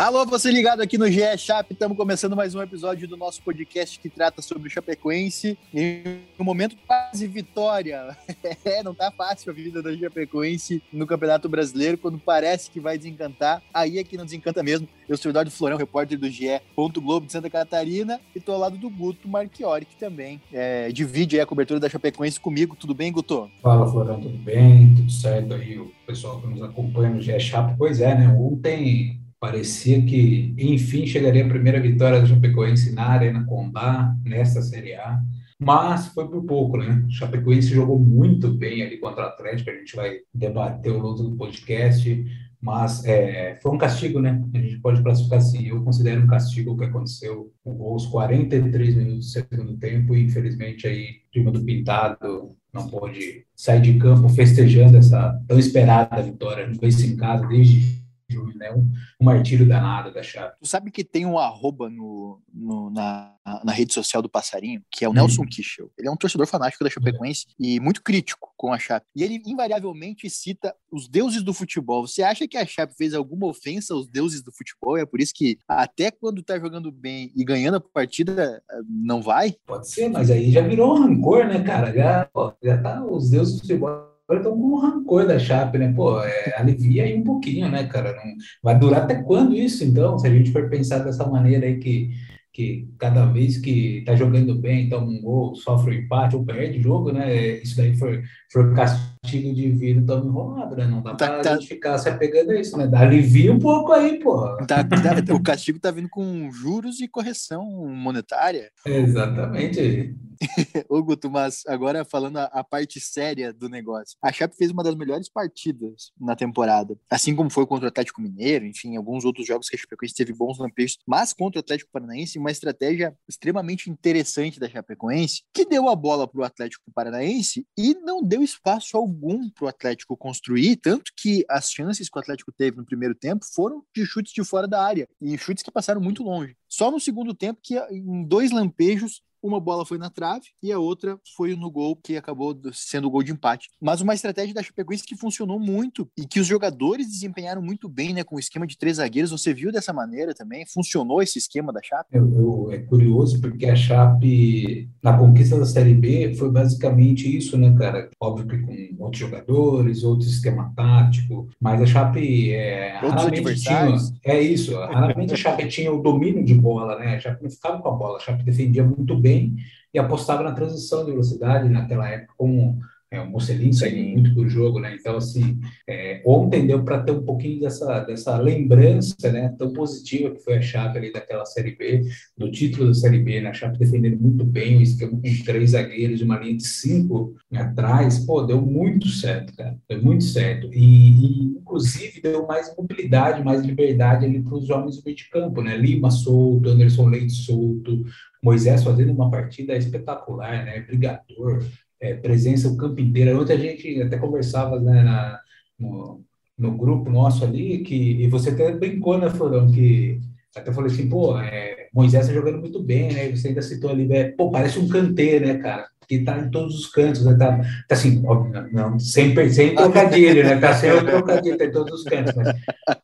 Alô, você ligado aqui no GE Chap, estamos começando mais um episódio do nosso podcast que trata sobre o Chapecoense. Em um momento quase vitória. É, não tá fácil a vida da Chapecoense no Campeonato Brasileiro, quando parece que vai desencantar, aí é que não desencanta mesmo. Eu sou o Eduardo Florão, repórter do GE. Globo de Santa Catarina, e tô ao lado do Guto Marchiori, que também é, divide a cobertura da Chapecoense comigo. Tudo bem, Guto? Fala, Florão, tudo bem? Tudo certo aí, o pessoal que nos acompanha no GE Chap. Pois é, né? Ontem Parecia que, enfim, chegaria a primeira vitória do Chapecoense na Arena Condá, nesta Série A, mas foi por pouco, né? O Chapecoense jogou muito bem ali contra o Atlético, a gente vai debater ao longo do podcast, mas é, foi um castigo, né? A gente pode classificar assim, eu considero um castigo o que aconteceu aos 43 minutos do segundo tempo, e infelizmente aí, o time do Pintado não pôde sair de campo festejando essa tão esperada vitória, não fez em casa desde julho, né? Um, um martírio danado da chave. Tu sabe que tem um arroba no, no na, na rede social do Passarinho, que é o Nelson hum. Kichel. Ele é um torcedor fanático da Chapecoense é. e muito crítico com a Chape. E ele invariavelmente cita os deuses do futebol. Você acha que a Chape fez alguma ofensa aos deuses do futebol? É por isso que até quando tá jogando bem e ganhando a partida, não vai? Pode ser, mas aí já virou um rancor, né, cara? Já, ó, já tá os deuses do futebol Agora estão com um rancor da Chape, né? Pô, é, alivia aí um pouquinho, né, cara? Não, vai durar até quando isso, então? Se a gente for pensar dessa maneira aí que, que cada vez que tá jogando bem, toma um gol, sofre um empate ou perde jogo, né? Isso daí for, for castigo divino, tamo enrolado, né? Não dá tá, pra tá, gente ficar se apegando a isso, né? Dá alivia um pouco aí, pô. Tá, tá, o castigo tá vindo com juros e correção monetária. Exatamente. Ô, Guto, mas agora falando a, a, parte séria do negócio. A Chape fez uma das melhores partidas na temporada. Assim como foi contra o Atlético Mineiro, enfim, alguns outros jogos que a Chapecoense teve bons lampejos. Mas contra o Atlético Paranaense, uma estratégia extremamente interessante da Chapecoense, que deu a bola para o Atlético Paranaense e não deu espaço algum para o Atlético construir, tanto que as chances que o Atlético teve no primeiro tempo foram de chutes de fora da área, e chutes que passaram muito longe. Só no segundo tempo que em dois lampejos uma bola foi na trave e a outra foi no gol que acabou sendo o gol de empate. Mas uma estratégia da Chapecoense que funcionou muito e que os jogadores desempenharam muito bem, né, com o esquema de três zagueiros. Você viu dessa maneira também? Funcionou esse esquema da Chape? Eu, eu, é curioso porque a Chape na conquista da Série B foi basicamente isso, né, cara? Óbvio que com outros jogadores, outro esquema tático, mas a Chape é, adversários. Tinha, é isso. Raramente a Chape tinha o domínio de bola, né? A Chape não ficava com a bola, a Chape defendia muito bem bem e apostava na transição de velocidade naquela época, como é, o Mocelin saiu muito por jogo, né? Então, assim, é, ontem deu para ter um pouquinho dessa, dessa lembrança, né? Tão positiva que foi a Chape ali daquela Série B, do título da Série B, né? A Chape defendendo muito bem, o esquema com três zagueiros, uma linha de cinco atrás, pô, deu muito certo, cara. Deu muito certo. E, e inclusive, deu mais mobilidade, mais liberdade ali para os homens do meio de campo, né? Lima solto, Anderson Leite solto, Moisés fazendo uma partida espetacular, né? Brigador, é, presença o campo inteiro. Ontem a gente até conversava né, na, no, no grupo nosso ali, que, e você até brincou, né, Florão, que até falei assim, pô, é, Moisés tá jogando muito bem, né? E você ainda citou ali, é, pô, parece um canteiro, né, cara? Que tá em todos os cantos, né? Tá, tá assim, óbvio, não, sem, sem trocadilho, né? Tá sem o trocadilho, tá em todos os cantos, mas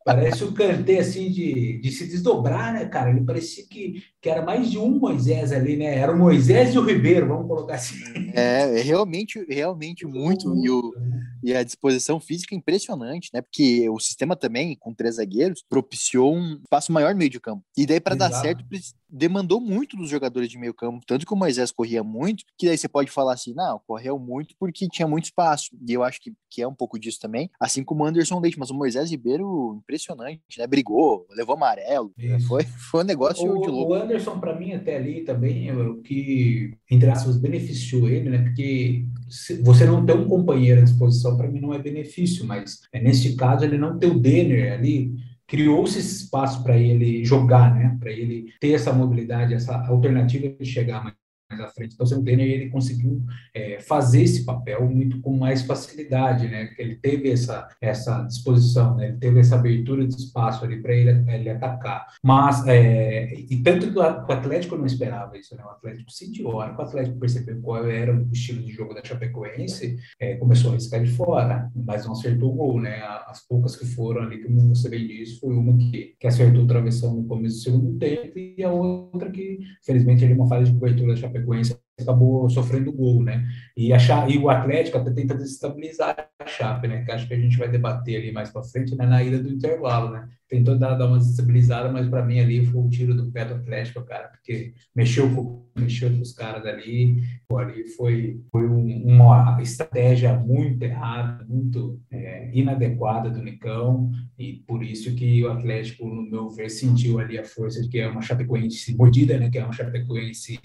parece o Kanté, assim, de, de se desdobrar, né, cara? Ele parecia que, que era mais de um Moisés ali, né? Era o Moisés e o Ribeiro, vamos colocar assim. É, é realmente, realmente muito, e, o, e a disposição física é impressionante, né? Porque o sistema também, com três zagueiros, propiciou um espaço maior no meio de campo. E daí, para dar certo, demandou muito dos jogadores de meio campo, tanto que o Moisés corria muito, que daí você pode falar assim, não, correu muito porque tinha muito espaço, e eu acho que, que é um pouco disso também, assim como o Anderson Leite, mas o Moisés Ribeiro, impressionante, né, brigou, levou amarelo, né? foi, foi um negócio o, de louco. O Anderson, para mim, até ali também, o que, entre aspas, beneficiou ele, né, porque você não ter um companheiro à disposição, para mim, não é benefício, mas é, neste caso, ele não ter o Denner ali, criou-se esse espaço para ele jogar, né? Para ele ter essa mobilidade, essa alternativa de chegar mais à frente. Então, o Denner ele conseguiu é, fazer esse papel muito com mais facilidade, né? Ele teve essa, essa disposição, né? Ele teve essa abertura de espaço ali para ele, ele atacar. Mas, é, e tanto que o Atlético não esperava isso, né? O Atlético sentiu, hora que o Atlético percebeu qual era o estilo de jogo da Chapecoense, é, começou a riscar de fora, mas não acertou o gol, né? As poucas que foram ali, como você bem disse, foi uma que, que acertou o travessão no começo do segundo tempo e a outra que, felizmente, ali uma falha de cobertura da Chapecoense acabou sofrendo gol, né? E, a, e o Atlético até tenta desestabilizar a Chape, né? Que acho que a gente vai debater ali mais para frente, né? Na ida do intervalo, né? Tentou dar, dar uma desestabilizada, mas para mim ali foi um tiro do pé do Atlético, cara, porque mexeu com, mexeu com os caras ali, ali foi, foi um, uma estratégia muito errada, muito é, inadequada do Nicão, e por isso que o Atlético, no meu ver, sentiu ali a força de que é uma Chapecoense mordida, né? Que é uma Chapecoense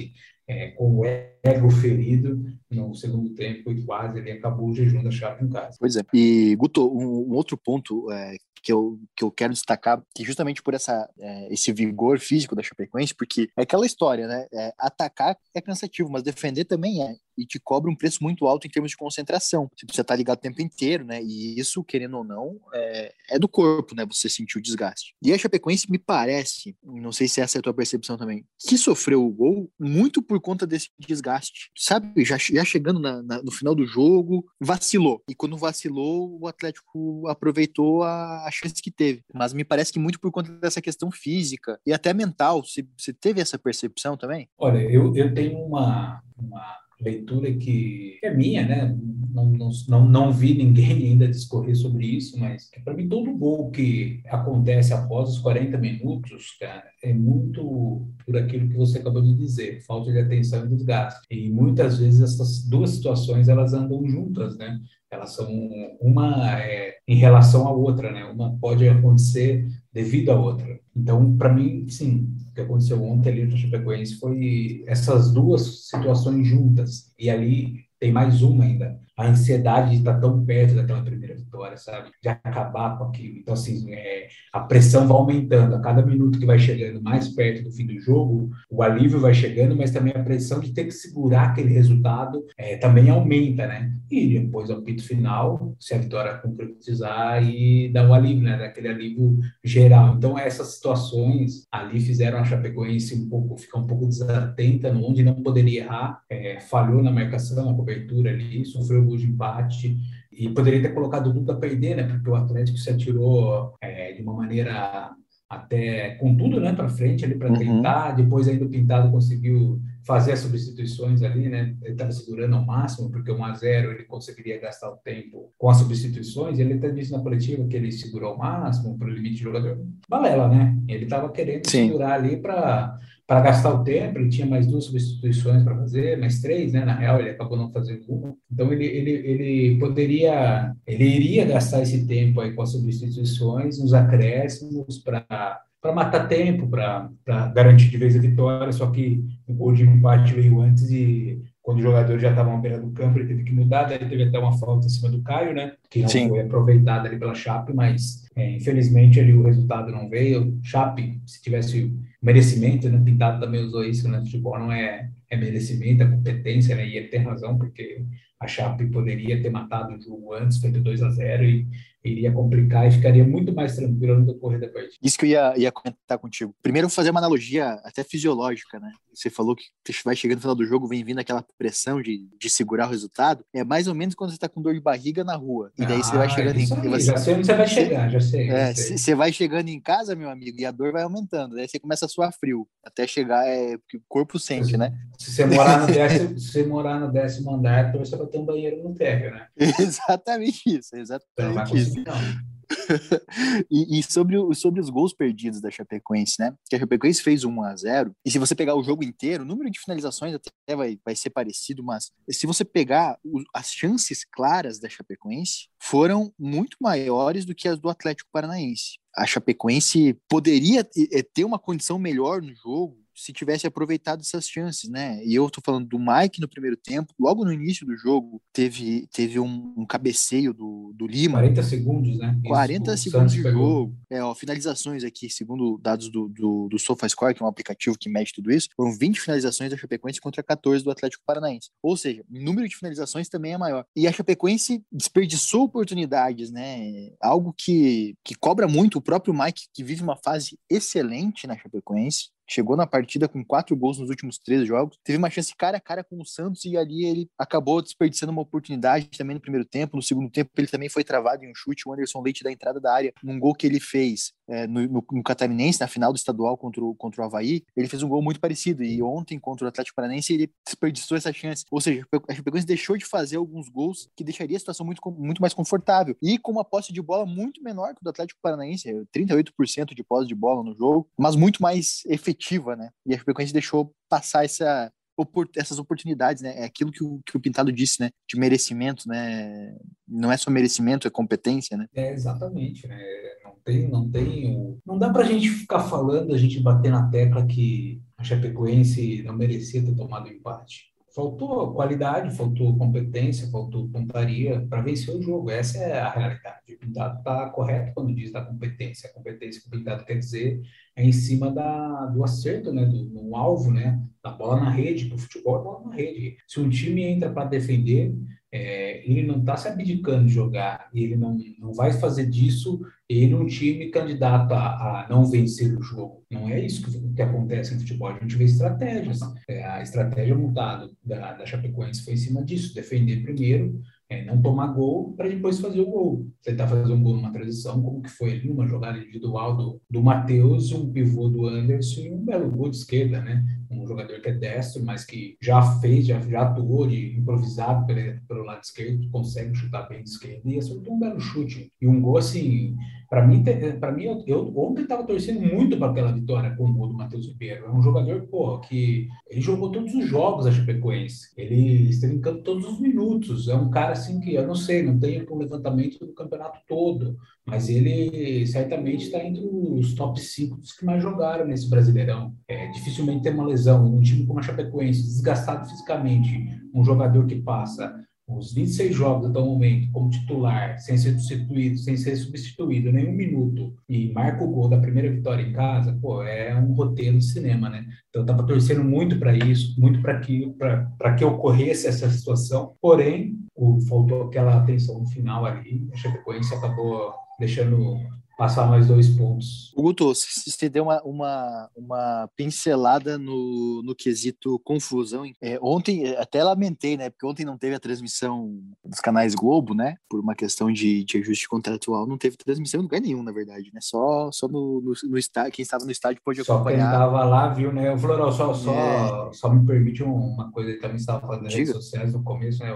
é, com o ego ferido no segundo tempo e quase ele acabou o jejum da Chape em casa. Pois é. E, Guto, um, um outro ponto é, que eu, que eu quero destacar, que justamente por essa, é, esse vigor físico da Chapecoense, porque é aquela história, né? É, atacar é cansativo, mas defender também é. E te cobra um preço muito alto em termos de concentração. Você precisa estar ligado o tempo inteiro, né? E isso, querendo ou não, é, é do corpo, né? Você sentir o desgaste. E a Chapecoense me parece, não sei se essa é a tua percepção também, que sofreu o gol muito por conta desse desgaste. Sabe? Já, já chegando na, na, no final do jogo, vacilou. E quando vacilou, o Atlético aproveitou a chance que teve. Mas me parece que muito por conta dessa questão física e até mental. Você teve essa percepção também? Olha, eu, eu tenho uma, uma leitura que é minha, né? Não, não, não, vi ninguém ainda discorrer sobre isso, mas para mim todo gol que acontece após os 40 minutos, cara, é muito por aquilo que você acabou de dizer, falta de atenção e desgaste. E muitas vezes essas duas situações elas andam juntas, né? Elas são uma é, em relação à outra, né? Uma pode acontecer devido à outra. Então, para mim, sim, o que aconteceu ontem ali no Chapecoense foi essas duas situações juntas. E ali tem mais uma ainda a ansiedade de estar tão perto daquela primeira vitória, sabe? De acabar com aquilo. Então, assim, é, a pressão vai aumentando. A cada minuto que vai chegando mais perto do fim do jogo, o alívio vai chegando, mas também a pressão de ter que segurar aquele resultado é, também aumenta, né? E depois, ao pito final, se a vitória concretizar e dar um alívio, né? Daquele alívio geral. Então, essas situações ali fizeram a Chapecoense um pouco, ficar um pouco desatenta, onde não poderia errar, é, falhou na marcação, na cobertura ali, sofreu gol de empate e poderia ter colocado o Duca a perder, né? Porque o Atlético se atirou é, de uma maneira até com tudo, né, para frente ali para uhum. tentar. Depois ainda o Pintado conseguiu fazer as substituições ali, né? Ele estava segurando ao máximo porque 1 a 0 ele conseguiria gastar o tempo com as substituições. Ele até disse na coletiva que ele segurou ao máximo para o limite de jogador. Balela, né? Ele estava querendo Sim. segurar ali para para gastar o tempo, ele tinha mais duas substituições para fazer, mais três, né? Na real, ele acabou não fazendo uma. Então, ele, ele, ele poderia, ele iria gastar esse tempo aí com as substituições, nos acréscimos, para para matar tempo, para garantir de vez a vitória, só que o gol de empate veio antes e quando o jogador já estava à beira do campo, ele teve que mudar, daí teve até uma falta em cima do Caio, né? Que não Sim. foi aproveitada ali pela Chape, mas é, infelizmente ali o resultado não veio. Chape, se tivesse merecimento, né? Pintado também usou isso, né? Futebol não é, é merecimento, é competência, né? E ele tem razão, porque a Chape poderia ter matado o jogo antes, feito 2 a 0 e iria complicar e ficaria muito mais tranquilo no decorrer da partida. Isso que eu ia, ia comentar contigo. Primeiro, fazer uma analogia até fisiológica, né? Você falou que vai chegando no final do jogo, vem vindo aquela pressão de, de segurar o resultado. É mais ou menos quando você tá com dor de barriga na rua. E daí ah, você vai ah, chegando em casa. Já sei onde você vai chegar, já sei. É, você vai chegando em casa, meu amigo, e a dor vai aumentando. Daí você começa a suar frio. Até chegar, é porque o corpo sente, né? Se você morar no décimo, se você morar no décimo andar, você vai ter um banheiro no térreo, né? exatamente isso, exatamente isso. Não. e, e, sobre, sobre os gols perdidos da Chapecoense, né? Que a Chapecoense fez 1 a 0 e se você pegar o jogo inteiro, o número de finalizações até vai, vai ser parecido, mas se você pegar o, as chances claras da Chapecoense, foram muito maiores do que as do Atlético Paranaense. A Chapecoense poderia ter uma condição melhor no jogo se tivesse aproveitado essas chances, né? E eu tô falando do Mike no primeiro tempo, logo no início do jogo, teve, teve um, um cabeceio do, do Lima. 40 segundos, né? 40 Isso, segundos de jogo. É, ó, finalizações aqui, segundo dados do, do, do SofaScore, que é um aplicativo que mede tudo isso, foram 20 finalizações da Chapecoense contra 14 do Atlético Paranaense. Ou seja, o número de finalizações também é maior. E a Chapecoense desperdiçou oportunidades, né? Algo que, que cobra muito o próprio Mike, que vive uma fase excelente na Chapecoense chegou na partida com quatro gols nos últimos três jogos, teve uma chance cara a cara com o Santos e ali ele acabou desperdiçando uma oportunidade também no primeiro tempo. No segundo tempo, ele também foi travado em um chute. O Anderson Leite da entrada da área, num gol que ele fez é, no, no, no, Catarinense, na final do estadual contra o, contra o Havaí, ele fez um gol muito parecido. E ontem, contra o Atlético Paranaense, ele desperdiçou essa chance. Ou seja, a Chapecoense deixou de fazer alguns gols que deixaria a situação muito, muito mais confortável. E com uma posse de bola muito menor que o do Atlético Paranaense, 38% de posse de bola no jogo, mas muito mais efetiva, né? E a Chapecoense deixou passar essa, essas oportunidades, né? É aquilo que o, que o Pintado disse, né? De merecimento, né? Não é só merecimento, é competência, né? É, exatamente, né? Não tem, não tem... Não dá pra gente ficar falando, a gente bater na tecla que a Chapecoense não merecia ter tomado empate. Faltou qualidade, faltou competência, faltou pontaria para vencer o jogo. Essa é a realidade. O Pintado está correto quando diz da competência. A competência que o Pintado quer dizer é em cima da, do acerto, né, do, no alvo, né, da bola na rede. Para o futebol, é bola na rede. Se um time entra para defender, é, ele não está se abdicando de jogar, ele não, não vai fazer disso ele um time candidato a, a não vencer o jogo. Não é isso que, que, acontece no futebol. A gente vê estratégias. É, a estratégia montada da, da Chapecoense foi em cima disso: defender primeiro, é, não tomar gol para depois fazer o gol. Tentar fazer um gol numa transição, como que foi ali, uma jogada individual do, do Matheus, um pivô do Anderson e um belo gol de esquerda, né? Um jogador que é destro, mas que já fez, já, já atuou de improvisado pelo, pelo lado esquerdo, consegue chutar bem de esquerda e acertou um belo chute. E um gol assim para mim, para mim eu, eu ontem estava torcendo muito para aquela vitória com o do Matheus Ribeiro. É um jogador, pô, que ele jogou todos os jogos da Chapecoense. Ele esteve em campo todos os minutos. É um cara assim que eu não sei, não tem um levantamento do campeonato todo, mas ele certamente está entre os top 5 dos que mais jogaram nesse Brasileirão. É, dificilmente tem uma lesão. Um time como a Chapecoense, desgastado fisicamente, um jogador que passa os 26 jogos até o momento como titular, sem ser substituído, sem ser substituído nem um minuto, e marca o gol da primeira vitória em casa, pô, é um roteiro de cinema, né? Então eu tava torcendo muito para isso, muito para que para que ocorresse essa situação. Porém, o, faltou aquela atenção no final ali, a Chapecoense acabou deixando passar mais dois pontos. Guto, você deu uma, uma, uma pincelada no, no quesito confusão. É, ontem, até lamentei, né? Porque ontem não teve a transmissão dos canais Globo, né? Por uma questão de, de ajuste contratual, não teve transmissão em lugar nenhum, na verdade, né? Só, só no, no, no estádio, quem estava no estádio pôde só acompanhar. Só quem estava lá viu, né? O Florão, só, só, é... só me permite uma coisa, ele também estava falando nas redes sociais no começo, né?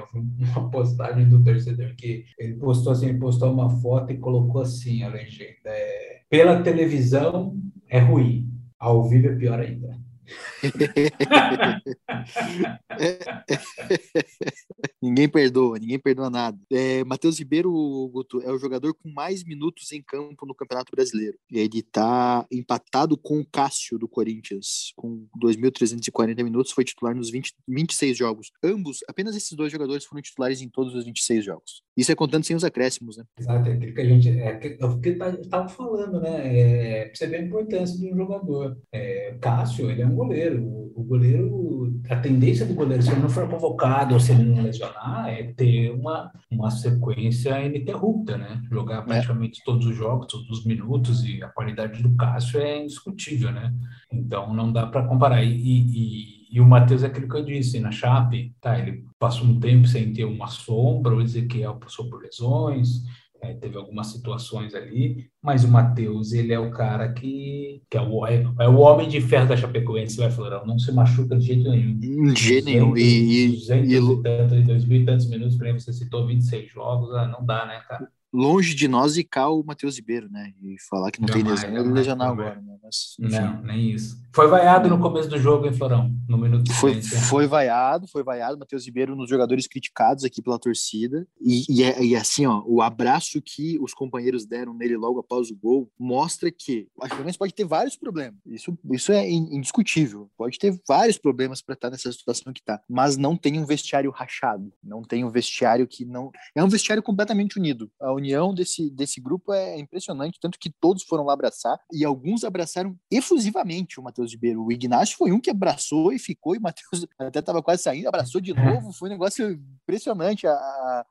Uma postagem do torcedor que ele postou assim, ele postou uma foto e colocou assim a legenda é, pela televisão é ruim, ao vivo é pior ainda. ninguém perdoa, ninguém perdoa nada. É, Matheus Ribeiro, Guto, é o jogador com mais minutos em campo no Campeonato Brasileiro. Ele está empatado com o Cássio do Corinthians, com 2.340 minutos, foi titular nos 20, 26 jogos. Ambos, apenas esses dois jogadores foram titulares em todos os 26 jogos. Isso é contando sem os acréscimos, né? Exato, é aquilo que a gente. É, é o que estava falando, né? É, você vê a importância de um jogador. É, Cássio, ele é um goleiro. O, goleiro, a tendência do goleiro, se ele não for convocado ou se ele não lesionar, é ter uma, uma sequência ininterrupta, né? Jogar é. praticamente é. todos os jogos, todos os minutos, e a qualidade do Cássio é indiscutível, né? Então não dá para comparar. E, e, e, o Matheus é aquilo que eu disse, na Chape, tá? Ele passou um tempo sem ter uma sombra, o Ezequiel passou por lesões é, teve algumas situações ali, mas o Matheus, ele é o cara que, que é, o, é, é o homem de ferro da Chapecoense, vai falar, não se machuca de jeito nenhum. De jeito nenhum. E, 200 e, e, tantos, 2 mil e tantos minutos, para você citou 26 jogos, ah, não dá, né, cara? Longe de nós zicar o Matheus Ribeiro, né? E falar que não, não tem lesão, ele lesionar agora, né? Mas, não, nem isso. Foi vaiado no começo do jogo, hein, Florão? No minuto foi, foi vaiado, foi vaiado. Matheus Ribeiro, nos jogadores criticados aqui pela torcida. E, e, é, e, assim, ó, o abraço que os companheiros deram nele logo após o gol mostra que a Fluminense pode ter vários problemas. Isso, isso é indiscutível. Pode ter vários problemas para estar nessa situação que está. Mas não tem um vestiário rachado. Não tem um vestiário que não. É um vestiário completamente unido. A união desse, desse grupo é impressionante, tanto que todos foram lá abraçar e alguns abraçaram efusivamente o Matheus Ribeiro. O Ignacio foi um que abraçou e ficou, e o Matheus até estava quase saindo, abraçou de é. novo. Foi um negócio impressionante a,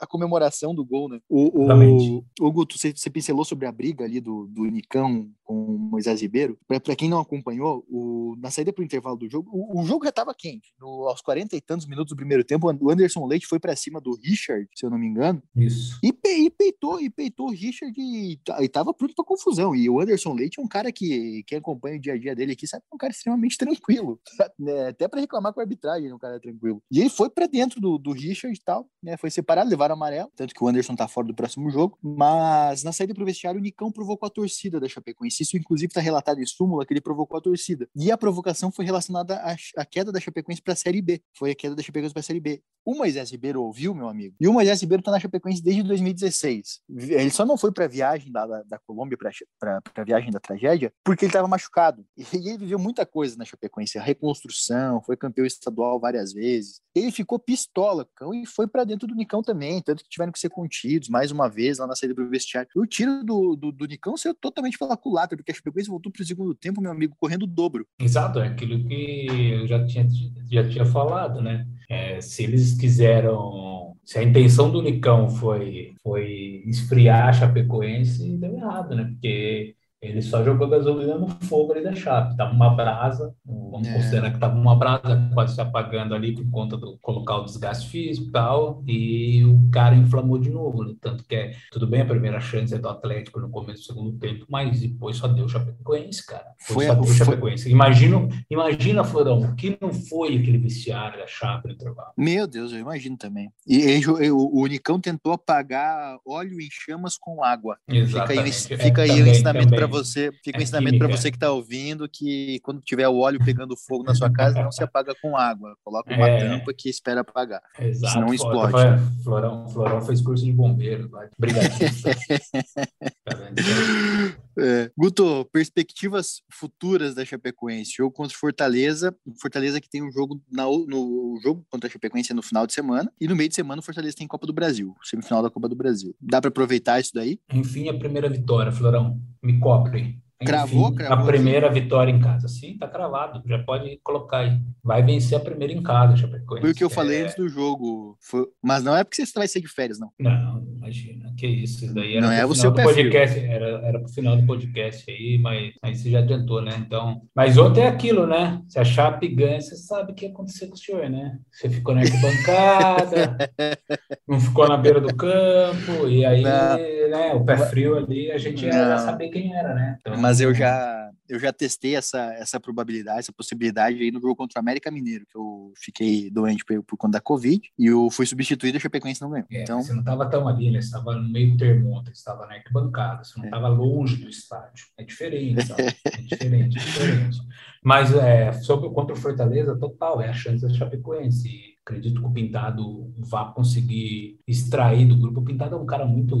a comemoração do gol, né? O, o, o Guto, você, você pincelou sobre a briga ali do, do Nicão com o Moisés Ribeiro. Para quem não acompanhou, o, na saída para o intervalo do jogo, o, o jogo já estava quente. No, aos 40 e tantos minutos do primeiro tempo, o Anderson Leite foi para cima do Richard, se eu não me engano. Isso. E, e peitou, e peitou o Richard e, e tava pronto para confusão. E o Anderson Leite é um cara que quem acompanha o dia a dia dele aqui sabe que é um cara extremamente tranquilo. Né? Até para reclamar com a arbitragem, um cara tranquilo. E ele foi para dentro do, do Richard e tal, né? Foi separado, levaram amarelo, tanto que o Anderson tá fora do próximo jogo. Mas na saída pro vestiário, o Nicão provocou a torcida da Chapecoense. Isso, inclusive, tá relatado em súmula que ele provocou a torcida. E a provocação foi relacionada à, à queda da Chapecoense para a Série B. Foi a queda da Chapecoense para a Série B. O Moisés Ribeiro ouviu, meu amigo. E o Moisés Ribeiro tá na Chapecoense desde 2016. Ele só não foi para a viagem da, da, da Colômbia, para a viagem da tragédia, porque ele estava machucado. E ele viveu muita coisa na Chapecoense, a reconstrução, foi campeão estadual várias vezes. Ele ficou pistola, cão, e foi para dentro do Nicão também, tanto que tiveram que ser contidos mais uma vez lá na saída do vestiário. O tiro do, do, do Nicão saiu totalmente pela culatra, porque a Chapecoense voltou para o segundo tempo, meu amigo, correndo o dobro. Exato, é aquilo que eu já tinha, já tinha falado, né? É, se eles quiseram se a intenção do Nicão foi, foi esfriar a Chapecoense, deu errado, né? Porque ele só jogou gasolina no fogo ali da Chape. Tava uma brasa, vamos é. considerar que tava uma brasa quase se apagando ali por conta do colocar o desgaste físico e tal, e o cara inflamou de novo. Né? Tanto que é, tudo bem, a primeira chance é do Atlético no começo do segundo tempo, mas depois só deu Chapecoense, cara. Foi, só deu Chapecoense. Imagina, imagina, Florão, o que não foi aquele vestiário da Chape no intervalo. Meu Deus, eu imagino também. E, e o, o Unicão tentou apagar óleo em chamas com água. Exatamente. Fica aí, fica é, aí também, o ensinamento para para você, fica um é ensinamento para você que está ouvindo que quando tiver o óleo pegando fogo na sua casa, não se apaga com água. Coloca uma é, tampa que espera apagar. Exato. Senão explode. Foi, Florão, Florão fez curso de bombeiro. Obrigado. é. Guto, perspectivas futuras da Chapecoense. Jogo contra Fortaleza. Fortaleza que tem um jogo na, no jogo contra a Chapecoense no final de semana. E no meio de semana o Fortaleza tem Copa do Brasil, semifinal da Copa do Brasil. Dá para aproveitar isso daí? Enfim, a primeira vitória, Florão. Me cobre. Cravou, Enfim, cravou. A primeira aqui. vitória em casa. Sim, tá cravado. Já pode colocar aí. Vai vencer a primeira em casa, Chapecoense. Foi o que eu falei é... antes do jogo. Foi... Mas não é porque você vai ser de férias, não. Não, imagina. Que isso. Isso daí era não é o seu podcast. Era, era pro final do podcast aí, mas aí você já adiantou, né? Então. Mas ontem é aquilo, né? Se a Chape ganha, você sabe o que aconteceu com o senhor, né? Você ficou na arquibancada, não ficou na beira do campo, e aí, não. né? O pé frio ali, a gente ia saber quem era, né? Então, mas eu já eu já testei essa, essa probabilidade, essa possibilidade aí no jogo contra o América Mineiro, que eu fiquei doente por, por conta da Covid e eu fui substituído e a Chapecoense não ganhou. É, então... Você não estava tão ali, né? Você estava no meio termo ontem, você estava na arquibancada, você não estava é. longe do estádio. É diferente, sabe? É diferente, é diferente. Mas é, sobre contra o Fortaleza, total, é a chance da Chapecoense. Acredito que o Pintado vá conseguir extrair do grupo. O Pintado é um cara muito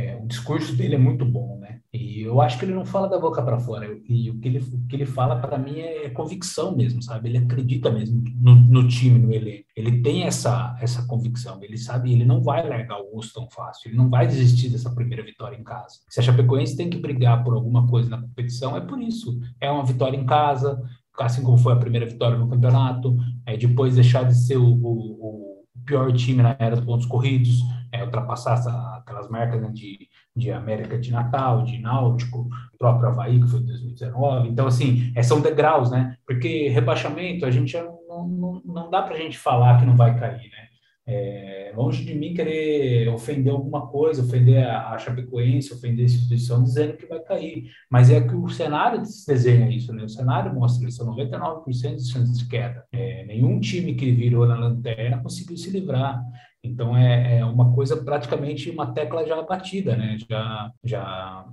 é, o discurso dele é muito bom, né? E eu acho que ele não fala da boca para fora. E o que ele, o que ele fala para mim é convicção mesmo, sabe? Ele acredita mesmo no, no, time, no elenco. Ele tem essa, essa convicção. Ele sabe, ele não vai largar o osso tão fácil. Ele não vai desistir dessa primeira vitória em casa. Se a Chapecoense tem que brigar por alguma coisa na competição, é por isso. É uma vitória em casa, assim como foi a primeira vitória no campeonato. É depois deixar de ser o, o, o pior time na era dos pontos corridos é, ultrapassar essa, aquelas marcas né, de, de América de Natal, de Náutico, próprio Havaí, que foi em 2019. Então, assim, é, são degraus, né? Porque rebaixamento, a gente não, não, não dá para a gente falar que não vai cair, né? É, longe de mim querer ofender alguma coisa, ofender a, a Chapecoense, ofender a instituição, dizendo que vai cair. Mas é que o cenário desenha isso, né? O cenário mostra isso, 99% de chances de queda. É, nenhum time que virou na lanterna conseguiu se livrar. Então é, é, uma coisa praticamente uma tecla já batida, né? Já, já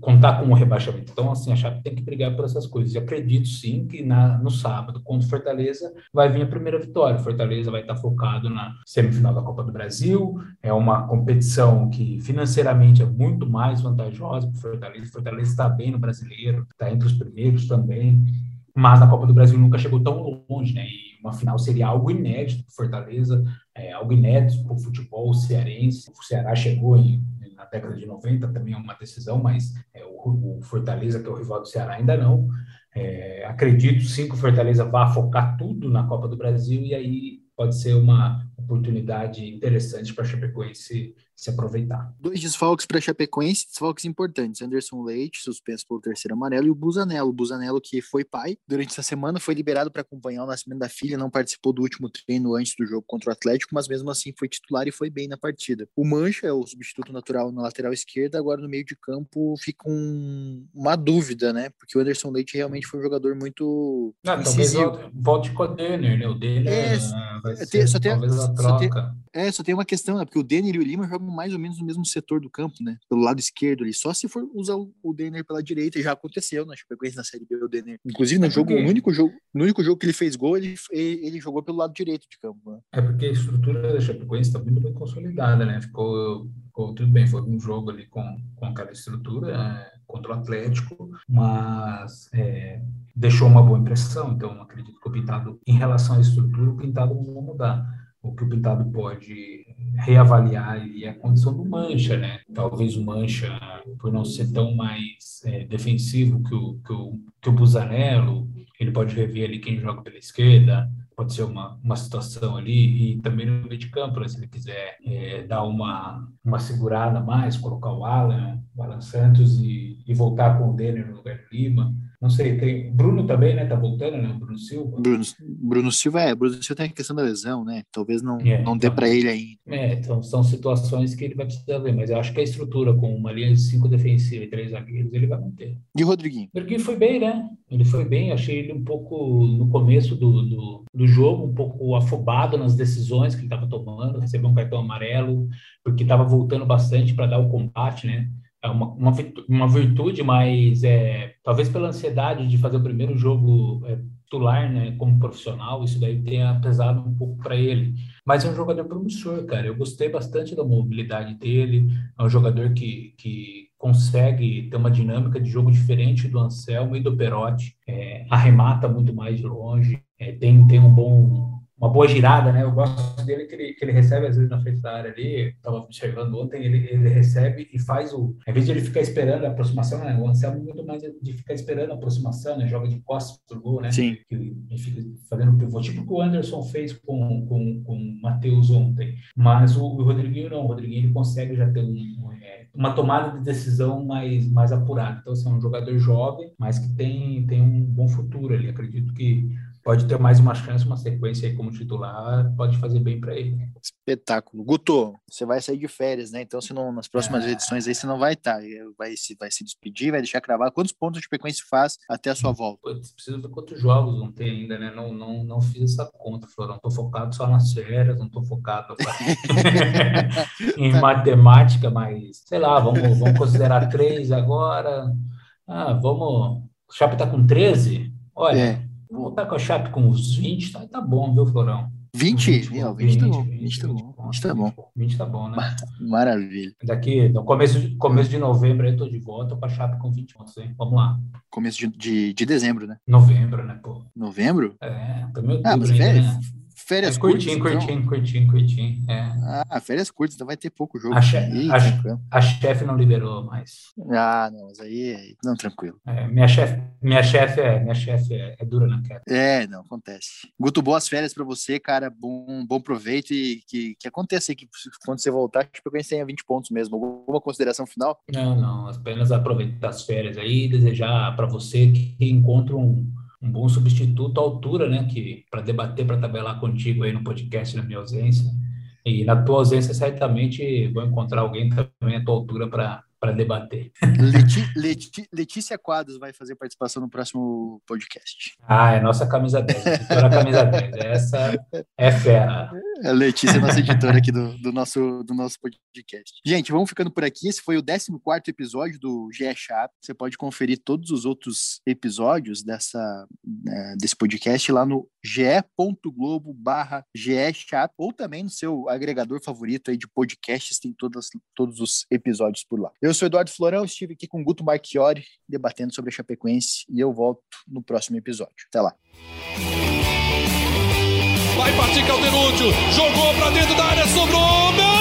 contar com o rebaixamento. Então, assim, a Chape tem que brigar por essas coisas. E acredito sim que na, no sábado, contra o Fortaleza, vai vir a primeira vitória. Fortaleza vai estar focado na semifinal da Copa do Brasil. É uma competição que financeiramente é muito mais vantajosa para o Fortaleza. O Fortaleza está bem no brasileiro, está entre os primeiros também. Mas na Copa do Brasil nunca chegou tão longe, né? E uma final seria algo inédito para Fortaleza, é, algo inédito para o futebol cearense. O Ceará chegou em, na década de 90, também é uma decisão, mas é, o, o, Fortaleza, que é o rival do Ceará, ainda não. É, acredito sim que o Fortaleza vá focar tudo na Copa do Brasil e aí pode ser uma oportunidade interessante para a Chapecoense se aproveitar. Dois desfalques para Chapecoense, desfalques importantes. Anderson Leite, suspenso pelo terceiro amarelo, e o Busanello. O Busanello, que foi pai durante essa semana, foi liberado para acompanhar o nascimento da filha, não participou do último treino antes do jogo contra o Atlético, mas mesmo assim foi titular e foi bem na partida. O Mancha é o substituto natural na lateral esquerda, agora no meio de campo fica um, uma dúvida, né? Porque o Anderson Leite realmente foi um jogador muito. Não, talvez volte com o Denner, né? O Denner é, vai é, ser, só tem, talvez a troca. Só tem, é, só tem uma questão, né? Porque o Denner e o Lima jogam mais ou menos no mesmo setor do campo, né? Pelo lado esquerdo ali. Só se for usar o Denner pela direita, já aconteceu na Chapecoense na Série B, o Denner. Inclusive, no, é jogo, no, único jogo, no único jogo que ele fez gol, ele, ele jogou pelo lado direito de campo. Né? É porque a estrutura da Chapecoense está muito bem consolidada, né? Ficou, ficou tudo bem, foi um jogo ali com, com aquela estrutura é, contra o Atlético, mas é, deixou uma boa impressão. Então, acredito que o Pintado, em relação à estrutura, o Pintado não vai mudar o que o Pintado pode reavaliar e a condição do Mancha, né? Talvez o Mancha, por não ser tão mais é, defensivo que o, que o, que o Busanello, ele pode rever ali quem joga pela esquerda, pode ser uma, uma situação ali, e também no meio de campo, né, se ele quiser é, dar uma, uma segurada mais, colocar o Alan, o Alan Santos e, e voltar com o Denner no lugar do Lima. Não sei, tem Bruno também, né? Tá voltando, né? O Bruno Silva. Bruno, Bruno Silva é, Bruno Silva tem a questão da lesão, né? Talvez não, é, não dê então, para ele ainda. É, então são situações que ele vai precisar ver, mas eu acho que a estrutura com uma linha de cinco defensiva e três zagueiros ele vai manter. E o Rodriguinho? O Rodriguinho foi bem, né? Ele foi bem, achei ele um pouco no começo do, do, do jogo, um pouco afobado nas decisões que ele estava tomando, recebeu um cartão amarelo, porque estava voltando bastante para dar o combate, né? É uma, uma, uma virtude, mas é, talvez pela ansiedade de fazer o primeiro jogo é, titular, né, como profissional, isso daí tenha pesado um pouco para ele. Mas é um jogador promissor, cara. Eu gostei bastante da mobilidade dele. É um jogador que, que consegue ter uma dinâmica de jogo diferente do Anselmo e do Perotti. É, arremata muito mais de longe. É, tem, tem um bom uma boa girada, né? Eu gosto dele que ele, que ele recebe às vezes na frente da área ali. Estava observando ontem, ele, ele recebe e faz o. Em vez de ele ficar esperando a aproximação, né? O Anselmo é muito mais de ficar esperando a aproximação, né? Joga de costas pro gol, né? Sim. Ele fica fazendo pivô, tipo que o Anderson fez com, com, com o Matheus ontem. Mas o, o Rodriguinho não. O Rodriguinho ele consegue já ter um, um, é, uma tomada de decisão mais, mais apurada. Então, assim, é um jogador jovem, mas que tem, tem um bom futuro ali. Acredito que pode ter mais uma chance, uma sequência aí como titular, pode fazer bem para ele. Espetáculo. Guto, você vai sair de férias, né? Então, se não, nas próximas é... edições aí você não vai estar. Tá. Vai se, vai se despedir, vai deixar cravar. Quantos pontos de frequência faz até a sua volta? Putz, preciso ver quantos jogos não tem ainda, né? Não, não, não fiz essa conta, Florão. Tô focado só nas férias, não tô focado em matemática, mas sei lá, vamos, vamos considerar três agora. Ah, vamos. O Chape tá com 13? Olha. É voltar com a Chape com uns 20, tá, tá bom, viu, Florão? 20? 20, 20, 20, 20 tá bom. 20, 20 tá bom. 20 tá bom. 20 tá bom, né? Maravilha. Daqui, no começo, começo de novembro, eu tô de volta com a Chape com 20 pontos, hein? Vamos lá. Começo de, de, de dezembro, né? Novembro, né, pô? Novembro? É, tô meio Ah, mas férias, né? Férias curtinho, curtas, curtinho, então. curtinho, curtinho, é. Ah, férias curtas, então vai ter pouco jogo. A, chefe, a, a chefe não liberou mais. Ah, não, mas aí, não, tranquilo. É, minha chefe minha chefe é, minha chefe é, é, dura na queda. É, não, acontece. Guto, boas férias para você, cara, bom, bom proveito e que, que aconteça aí que quando você voltar, tipo, que tenha 20 pontos mesmo. Alguma consideração final? Não, não, apenas aproveitar as férias aí e desejar para você que encontre um um bom substituto à altura, né, que para debater, para tabelar contigo aí no podcast na minha ausência. E na tua ausência, certamente vou encontrar alguém também à tua altura para para debater. Leti, Leti, Letícia Quadros vai fazer participação no próximo podcast. Ah, é nossa camisa 10, a camisa 10. Essa é fera. A Letícia é nossa editora aqui do, do, nosso, do nosso podcast. Gente, vamos ficando por aqui. Esse foi o 14 episódio do GE Chat. Você pode conferir todos os outros episódios dessa, né, desse podcast lá no ge.globo barra Chat ou também no seu agregador favorito aí de podcasts, tem todas, todos os episódios por lá. Eu sou Eduardo Florão, estive aqui com o Guto Marchiori debatendo sobre a Chapecoense e eu volto no próximo episódio. Até lá. Vai partir Calderúcio, jogou para dentro da área, sobrou, meu